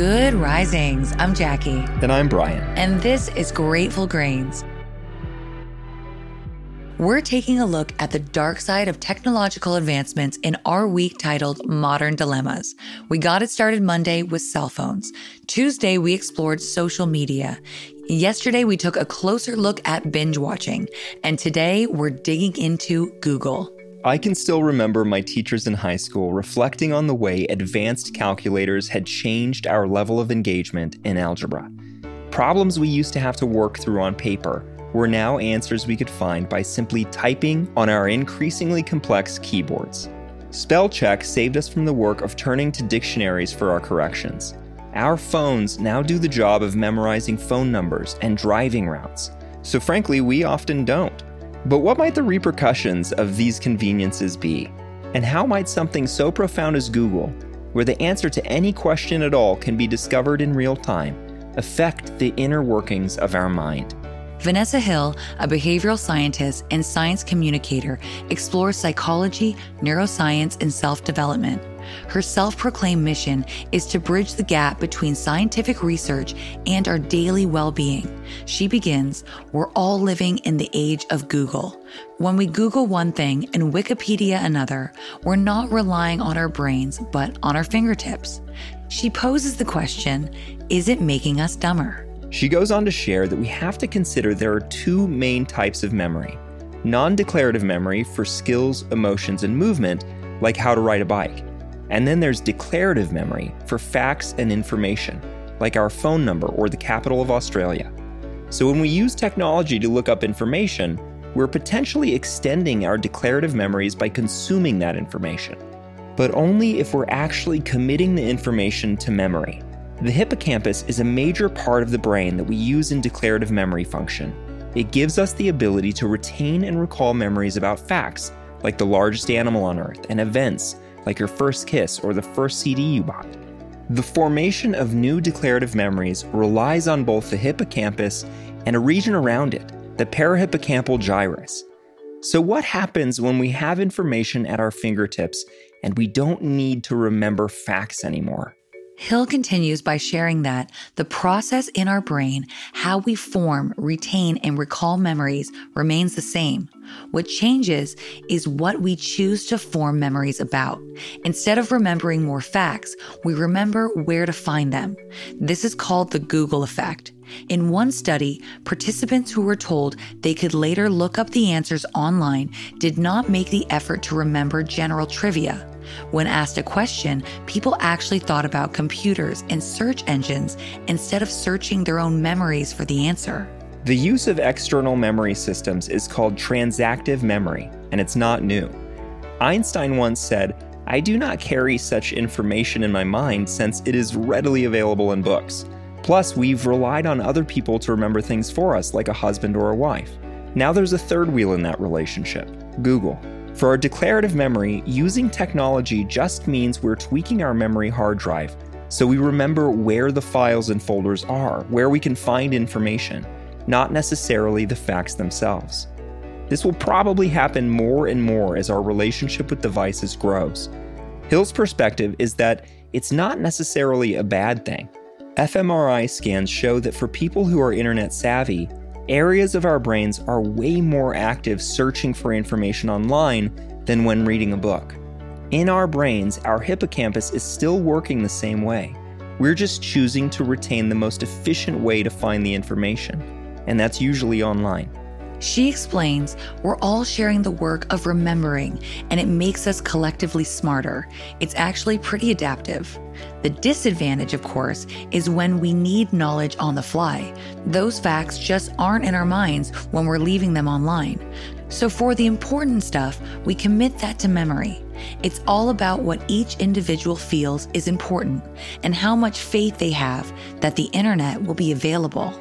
Good risings. I'm Jackie. And I'm Brian. And this is Grateful Grains. We're taking a look at the dark side of technological advancements in our week titled Modern Dilemmas. We got it started Monday with cell phones. Tuesday, we explored social media. Yesterday, we took a closer look at binge watching. And today, we're digging into Google. I can still remember my teachers in high school reflecting on the way advanced calculators had changed our level of engagement in algebra. Problems we used to have to work through on paper were now answers we could find by simply typing on our increasingly complex keyboards. Spell check saved us from the work of turning to dictionaries for our corrections. Our phones now do the job of memorizing phone numbers and driving routes, so frankly, we often don't. But what might the repercussions of these conveniences be? And how might something so profound as Google, where the answer to any question at all can be discovered in real time, affect the inner workings of our mind? Vanessa Hill, a behavioral scientist and science communicator, explores psychology, neuroscience, and self development. Her self proclaimed mission is to bridge the gap between scientific research and our daily well being. She begins We're all living in the age of Google. When we Google one thing and Wikipedia another, we're not relying on our brains, but on our fingertips. She poses the question Is it making us dumber? She goes on to share that we have to consider there are two main types of memory non declarative memory for skills, emotions, and movement, like how to ride a bike. And then there's declarative memory for facts and information, like our phone number or the capital of Australia. So when we use technology to look up information, we're potentially extending our declarative memories by consuming that information. But only if we're actually committing the information to memory. The hippocampus is a major part of the brain that we use in declarative memory function. It gives us the ability to retain and recall memories about facts, like the largest animal on Earth, and events, like your first kiss or the first CD you bought. The formation of new declarative memories relies on both the hippocampus and a region around it, the parahippocampal gyrus. So, what happens when we have information at our fingertips and we don't need to remember facts anymore? Hill continues by sharing that the process in our brain, how we form, retain, and recall memories, remains the same. What changes is what we choose to form memories about. Instead of remembering more facts, we remember where to find them. This is called the Google effect. In one study, participants who were told they could later look up the answers online did not make the effort to remember general trivia. When asked a question, people actually thought about computers and search engines instead of searching their own memories for the answer. The use of external memory systems is called transactive memory, and it's not new. Einstein once said, I do not carry such information in my mind since it is readily available in books. Plus, we've relied on other people to remember things for us, like a husband or a wife. Now there's a third wheel in that relationship Google. For our declarative memory, using technology just means we're tweaking our memory hard drive so we remember where the files and folders are, where we can find information, not necessarily the facts themselves. This will probably happen more and more as our relationship with devices grows. Hill's perspective is that it's not necessarily a bad thing. fMRI scans show that for people who are internet savvy, areas of our brains are way more active searching for information online than when reading a book. In our brains, our hippocampus is still working the same way. We're just choosing to retain the most efficient way to find the information, and that's usually online. She explains we're all sharing the work of remembering, and it makes us collectively smarter. It's actually pretty adaptive. The disadvantage, of course, is when we need knowledge on the fly. Those facts just aren't in our minds when we're leaving them online. So, for the important stuff, we commit that to memory. It's all about what each individual feels is important and how much faith they have that the internet will be available.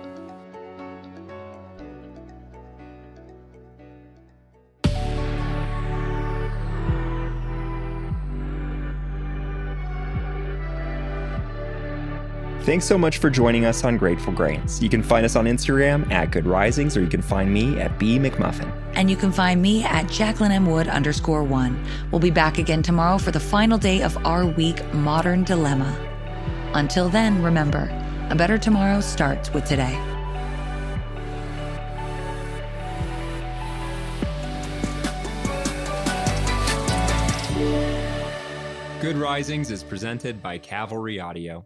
Thanks so much for joining us on Grateful Grains. You can find us on Instagram at Good Risings, or you can find me at B McMuffin. And you can find me at Jacqueline M. Wood underscore one. We'll be back again tomorrow for the final day of our week, Modern Dilemma. Until then, remember, a better tomorrow starts with today. Good Risings is presented by Cavalry Audio.